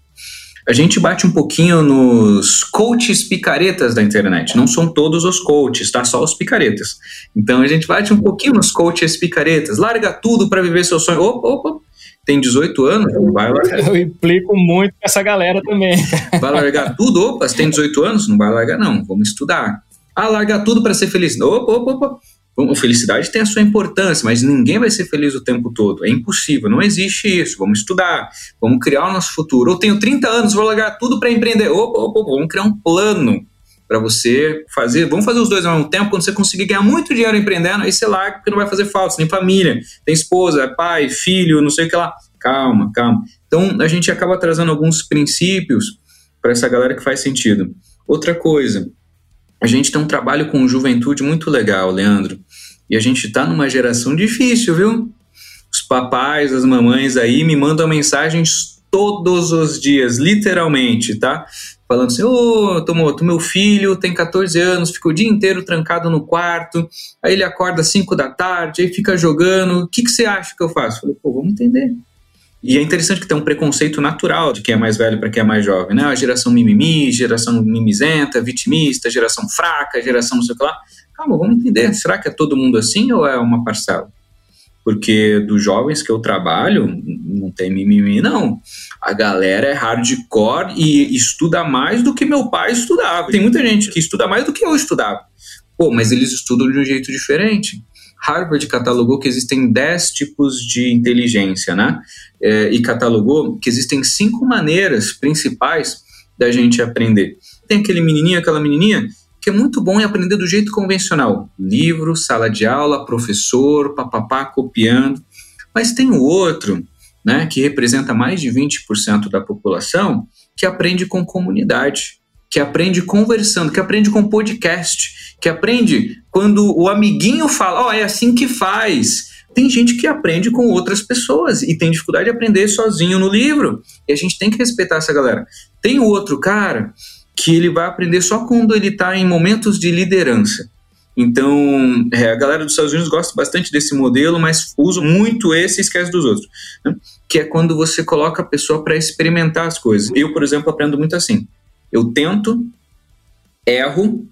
A gente bate um pouquinho nos coaches picaretas da internet. Não são todos os coaches, tá? Só os picaretas. Então a gente bate um pouquinho nos coaches picaretas. Larga tudo para viver seu sonho. Opa, opa, tem 18 anos, vai largar. Eu implico muito com essa galera também. Vai largar tudo? Opa, você tem 18 anos? Não vai largar, não. Vamos estudar. Ah, largar tudo para ser feliz. Opa, opa, opa. Felicidade tem a sua importância, mas ninguém vai ser feliz o tempo todo. É impossível, não existe isso. Vamos estudar, vamos criar o nosso futuro. Eu tenho 30 anos, vou largar tudo para empreender. Opa, opa, opa, vamos criar um plano para você fazer. Vamos fazer os dois ao mesmo tempo. Quando você conseguir ganhar muito dinheiro empreendendo, aí você larga porque não vai fazer falta. Você tem família, tem esposa, pai, filho, não sei o que lá. Calma, calma. Então a gente acaba trazendo alguns princípios para essa galera que faz sentido. Outra coisa, a gente tem um trabalho com juventude muito legal, Leandro. E a gente está numa geração difícil, viu? Os papais, as mamães aí me mandam mensagens todos os dias, literalmente, tá? Falando assim, ô, oh, meu filho tem 14 anos, fica o dia inteiro trancado no quarto, aí ele acorda às 5 da tarde, aí fica jogando, o que, que você acha que eu faço? falei, pô, vamos entender. E é interessante que tem um preconceito natural de quem é mais velho para quem é mais jovem, né? A geração mimimi, geração mimizenta, vitimista, geração fraca, geração não sei o que lá. Calma, vamos entender. Será que é todo mundo assim ou é uma parcela? Porque dos jovens que eu trabalho, não tem mimimi, não. A galera é hardcore e estuda mais do que meu pai estudava. Tem muita gente que estuda mais do que eu estudava. Pô, mas eles estudam de um jeito diferente. Harvard catalogou que existem 10 tipos de inteligência, né? É, e catalogou que existem cinco maneiras principais da gente aprender. Tem aquele menininho, aquela menininha que é muito bom em aprender do jeito convencional: livro, sala de aula, professor, papapá, copiando. Mas tem o outro, né, que representa mais de 20% da população, que aprende com comunidade, que aprende conversando, que aprende com podcast, que aprende quando o amiguinho fala, ó, oh, é assim que faz. Tem gente que aprende com outras pessoas e tem dificuldade de aprender sozinho no livro. E a gente tem que respeitar essa galera. Tem outro cara que ele vai aprender só quando ele está em momentos de liderança. Então, é, a galera dos Estados Unidos gosta bastante desse modelo, mas usa muito esse e esquece dos outros. Né? Que é quando você coloca a pessoa para experimentar as coisas. Eu, por exemplo, aprendo muito assim. Eu tento, erro,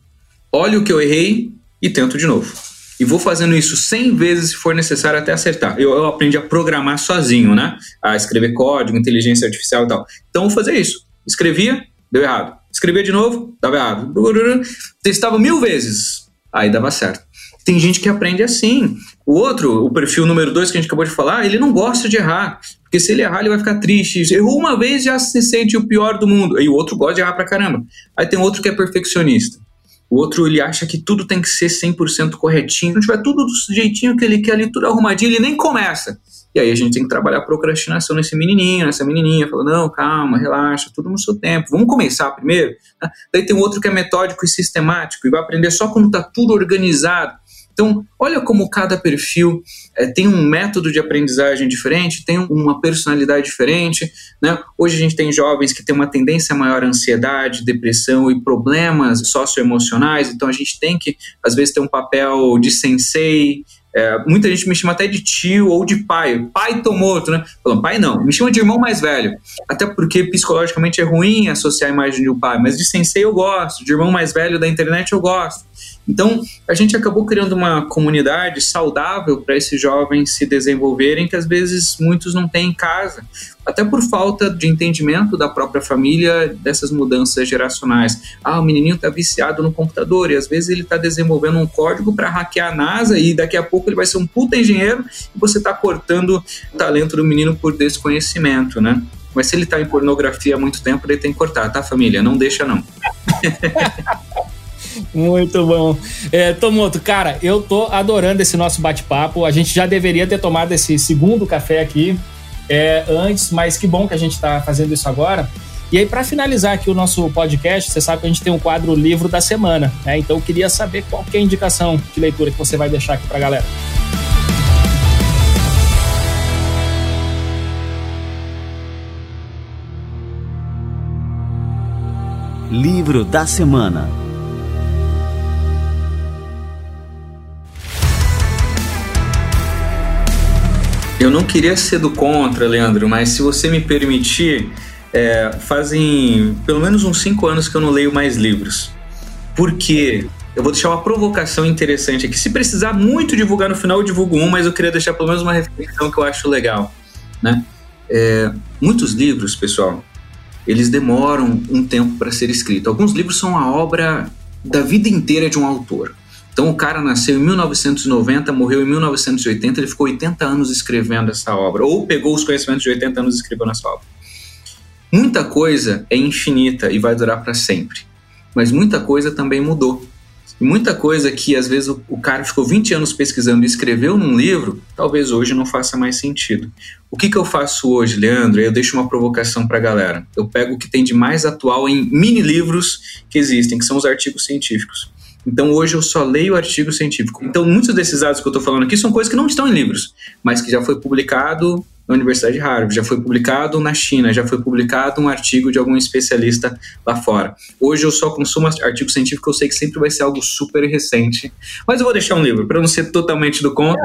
olho o que eu errei e tento de novo. E vou fazendo isso 100 vezes se for necessário até acertar. Eu, eu aprendi a programar sozinho, né? A escrever código, inteligência artificial e tal. Então, vou fazer isso. Escrevia, deu errado. Escrevia de novo, dava errado. Testava mil vezes, aí dava certo. Tem gente que aprende assim. O outro, o perfil número dois que a gente acabou de falar, ele não gosta de errar. Porque se ele errar, ele vai ficar triste. Errou uma vez já se sente o pior do mundo. E o outro gosta de errar pra caramba. Aí tem outro que é perfeccionista. O outro, ele acha que tudo tem que ser 100% corretinho. Se não tiver tudo do jeitinho que ele quer ali, tudo arrumadinho, ele nem começa. E aí a gente tem que trabalhar a procrastinação nesse menininho, nessa menininha, falando, não, calma, relaxa, tudo no seu tempo, vamos começar primeiro. Daí tem outro que é metódico e sistemático, e vai aprender só quando está tudo organizado. Então, olha como cada perfil é, tem um método de aprendizagem diferente, tem uma personalidade diferente. Né? Hoje a gente tem jovens que têm uma tendência maior ansiedade, depressão e problemas socioemocionais, então a gente tem que, às vezes, ter um papel de sensei, é, muita gente me chama até de tio ou de pai. Pai tomou outro, né? Falando, pai não, me chama de irmão mais velho. Até porque psicologicamente é ruim associar a imagem de um pai, mas de sensei eu gosto, de irmão mais velho da internet eu gosto. Então, a gente acabou criando uma comunidade saudável para esses jovens se desenvolverem, que às vezes muitos não têm em casa, até por falta de entendimento da própria família dessas mudanças geracionais. Ah, o menininho está viciado no computador e às vezes ele está desenvolvendo um código para hackear a NASA e daqui a pouco ele vai ser um puta engenheiro e você está cortando o talento do menino por desconhecimento, né? Mas se ele está em pornografia há muito tempo, ele tem que cortar, tá, família? Não deixa, não. Muito bom. É, Tomoto, cara, eu tô adorando esse nosso bate-papo. A gente já deveria ter tomado esse segundo café aqui. é, antes, mas que bom que a gente está fazendo isso agora. E aí, para finalizar aqui o nosso podcast, você sabe que a gente tem um quadro Livro da Semana, né? Então eu queria saber qual que é a indicação de leitura que você vai deixar aqui para a galera. Livro da Semana Eu não queria ser do contra, Leandro, mas se você me permitir, é, fazem pelo menos uns cinco anos que eu não leio mais livros. Porque eu vou deixar uma provocação interessante aqui. Se precisar muito divulgar no final, eu divulgo um, mas eu queria deixar pelo menos uma reflexão que eu acho legal. Né? É, muitos livros, pessoal, eles demoram um tempo para ser escrito. Alguns livros são a obra da vida inteira de um autor. Então o cara nasceu em 1990, morreu em 1980, ele ficou 80 anos escrevendo essa obra, ou pegou os conhecimentos de 80 anos e escreveu nessa obra. Muita coisa é infinita e vai durar para sempre, mas muita coisa também mudou. E muita coisa que às vezes o, cara ficou 20 anos pesquisando e escreveu num livro, talvez hoje não faça mais sentido. O que, que eu faço hoje, Leandro? Eu deixo uma provocação para a galera. Eu pego o que tem de mais atual em mini livros que existem, que são os artigos científicos. Então hoje eu só leio artigo científico. Então muitos desses dados que eu estou falando aqui são coisas que não estão em livros, mas que já foi publicado na Universidade de Harvard, já foi publicado na China, já foi publicado um artigo de algum especialista lá fora. Hoje eu só consumo artigo científico, eu sei que sempre vai ser algo super recente, mas eu vou deixar um livro para não ser totalmente do contra.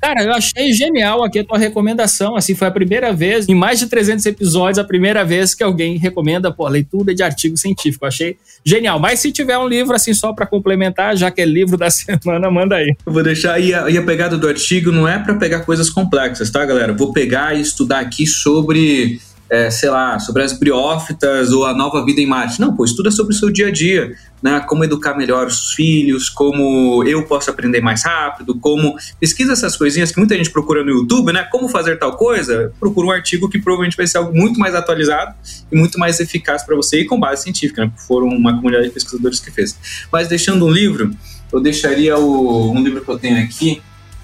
Cara, eu achei genial aqui a tua recomendação. Assim, foi a primeira vez, em mais de 300 episódios, a primeira vez que alguém recomenda pô, leitura de artigo científico. Eu achei genial. Mas se tiver um livro, assim, só para complementar, já que é livro da semana, manda aí. Eu vou deixar. E a, e a pegada do artigo não é para pegar coisas complexas, tá, galera? Vou pegar e estudar aqui sobre é, sei lá, sobre as briófitas ou a nova vida em Marte. Não, pô, estuda sobre o seu dia a dia, né? Como educar melhor os filhos, como eu posso aprender mais rápido, como. Pesquisa essas coisinhas que muita gente procura no YouTube, né? Como fazer tal coisa? Procura um artigo que provavelmente vai ser algo muito mais atualizado e muito mais eficaz para você e com base científica, né? Foram uma comunidade de pesquisadores que fez. Mas deixando um livro, eu deixaria o, um livro que eu tenho aqui,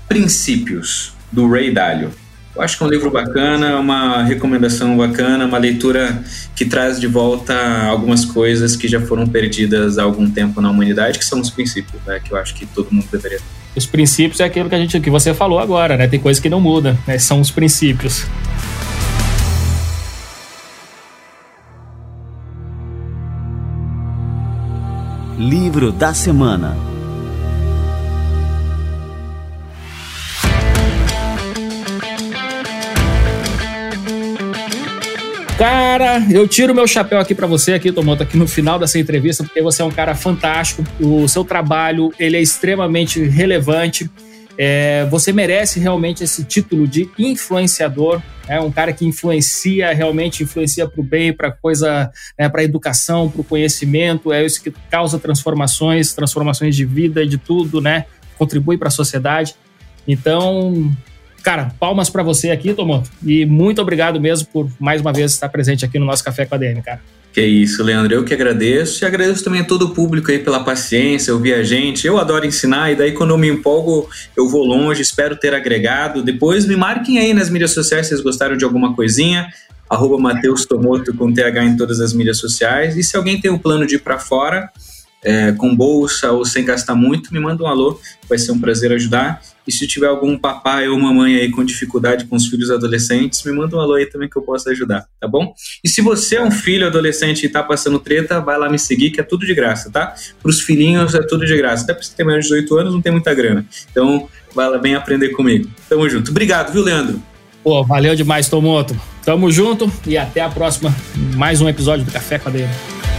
Princípios, do Ray Dalio. Eu acho que é um livro bacana, uma recomendação bacana, uma leitura que traz de volta algumas coisas que já foram perdidas há algum tempo na humanidade, que são os princípios, né, que eu acho que todo mundo deveria ter. Os princípios é aquilo que a gente que você falou agora, né? Tem coisa que não muda, né? São os princípios. Livro da semana. Cara, eu tiro meu chapéu aqui para você aqui, Tomoto, aqui no final dessa entrevista, porque você é um cara fantástico. O seu trabalho, ele é extremamente relevante. É, você merece realmente esse título de influenciador, é um cara que influencia realmente influencia para o bem, para coisa, né, para educação, para o conhecimento, é isso que causa transformações, transformações de vida, de tudo, né? Contribui para a sociedade. Então, Cara, palmas para você aqui, Tomoto. E muito obrigado mesmo por mais uma vez estar presente aqui no nosso Café com a DM, cara. Que isso, Leandro. Eu que agradeço. E agradeço também a todo o público aí pela paciência, ouvir a gente. Eu adoro ensinar e daí quando eu me empolgo, eu vou longe. Espero ter agregado. Depois me marquem aí nas mídias sociais se vocês gostaram de alguma coisinha. Arroba Mateus Tomoto com TH em todas as mídias sociais. E se alguém tem um plano de ir para fora, é, com bolsa ou sem gastar muito, me manda um alô, vai ser um prazer ajudar. E se tiver algum papai ou mamãe aí com dificuldade com os filhos adolescentes, me manda um alô aí também que eu possa ajudar, tá bom? E se você é um filho adolescente e tá passando treta, vai lá me seguir, que é tudo de graça, tá? Para os filhinhos é tudo de graça. Até para você ter menos de 18 anos, não tem muita grana. Então, vai lá, vem aprender comigo. Tamo junto. Obrigado, viu, Leandro? Pô, valeu demais, Tomoto. Tamo junto e até a próxima. Mais um episódio do Café com.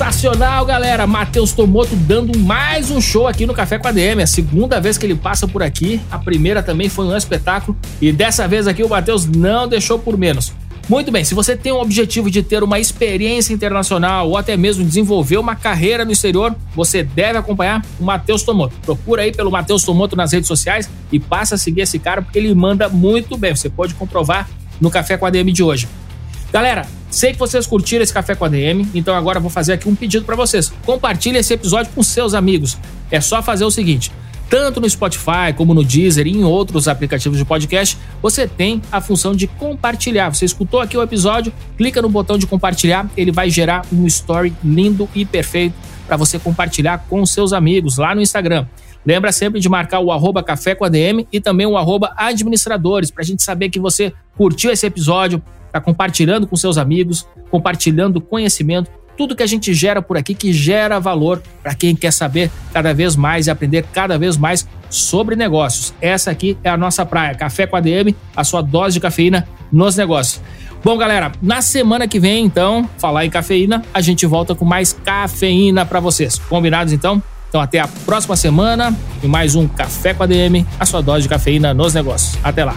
Sensacional, galera! Matheus Tomoto dando mais um show aqui no Café com a DM. A segunda vez que ele passa por aqui. A primeira também foi um espetáculo. E dessa vez aqui o Matheus não deixou por menos. Muito bem, se você tem o objetivo de ter uma experiência internacional ou até mesmo desenvolver uma carreira no exterior, você deve acompanhar o Matheus Tomoto. Procura aí pelo Matheus Tomoto nas redes sociais e passa a seguir esse cara porque ele manda muito bem. Você pode comprovar no Café com a DM de hoje. Galera, sei que vocês curtiram esse café com a DM, então agora vou fazer aqui um pedido para vocês. Compartilhe esse episódio com seus amigos. É só fazer o seguinte: tanto no Spotify como no Deezer e em outros aplicativos de podcast, você tem a função de compartilhar. Você escutou aqui o episódio, clica no botão de compartilhar, ele vai gerar um story lindo e perfeito para você compartilhar com seus amigos lá no Instagram. Lembra sempre de marcar o arroba café com ADM e também o arroba administradores, para a gente saber que você curtiu esse episódio, está compartilhando com seus amigos, compartilhando conhecimento, tudo que a gente gera por aqui que gera valor para quem quer saber cada vez mais e aprender cada vez mais sobre negócios. Essa aqui é a nossa praia, Café com ADM, a sua dose de cafeína nos negócios. Bom, galera, na semana que vem, então, falar em cafeína, a gente volta com mais cafeína para vocês. Combinados então? Então até a próxima semana e mais um Café com a DM, a sua dose de cafeína nos negócios. Até lá.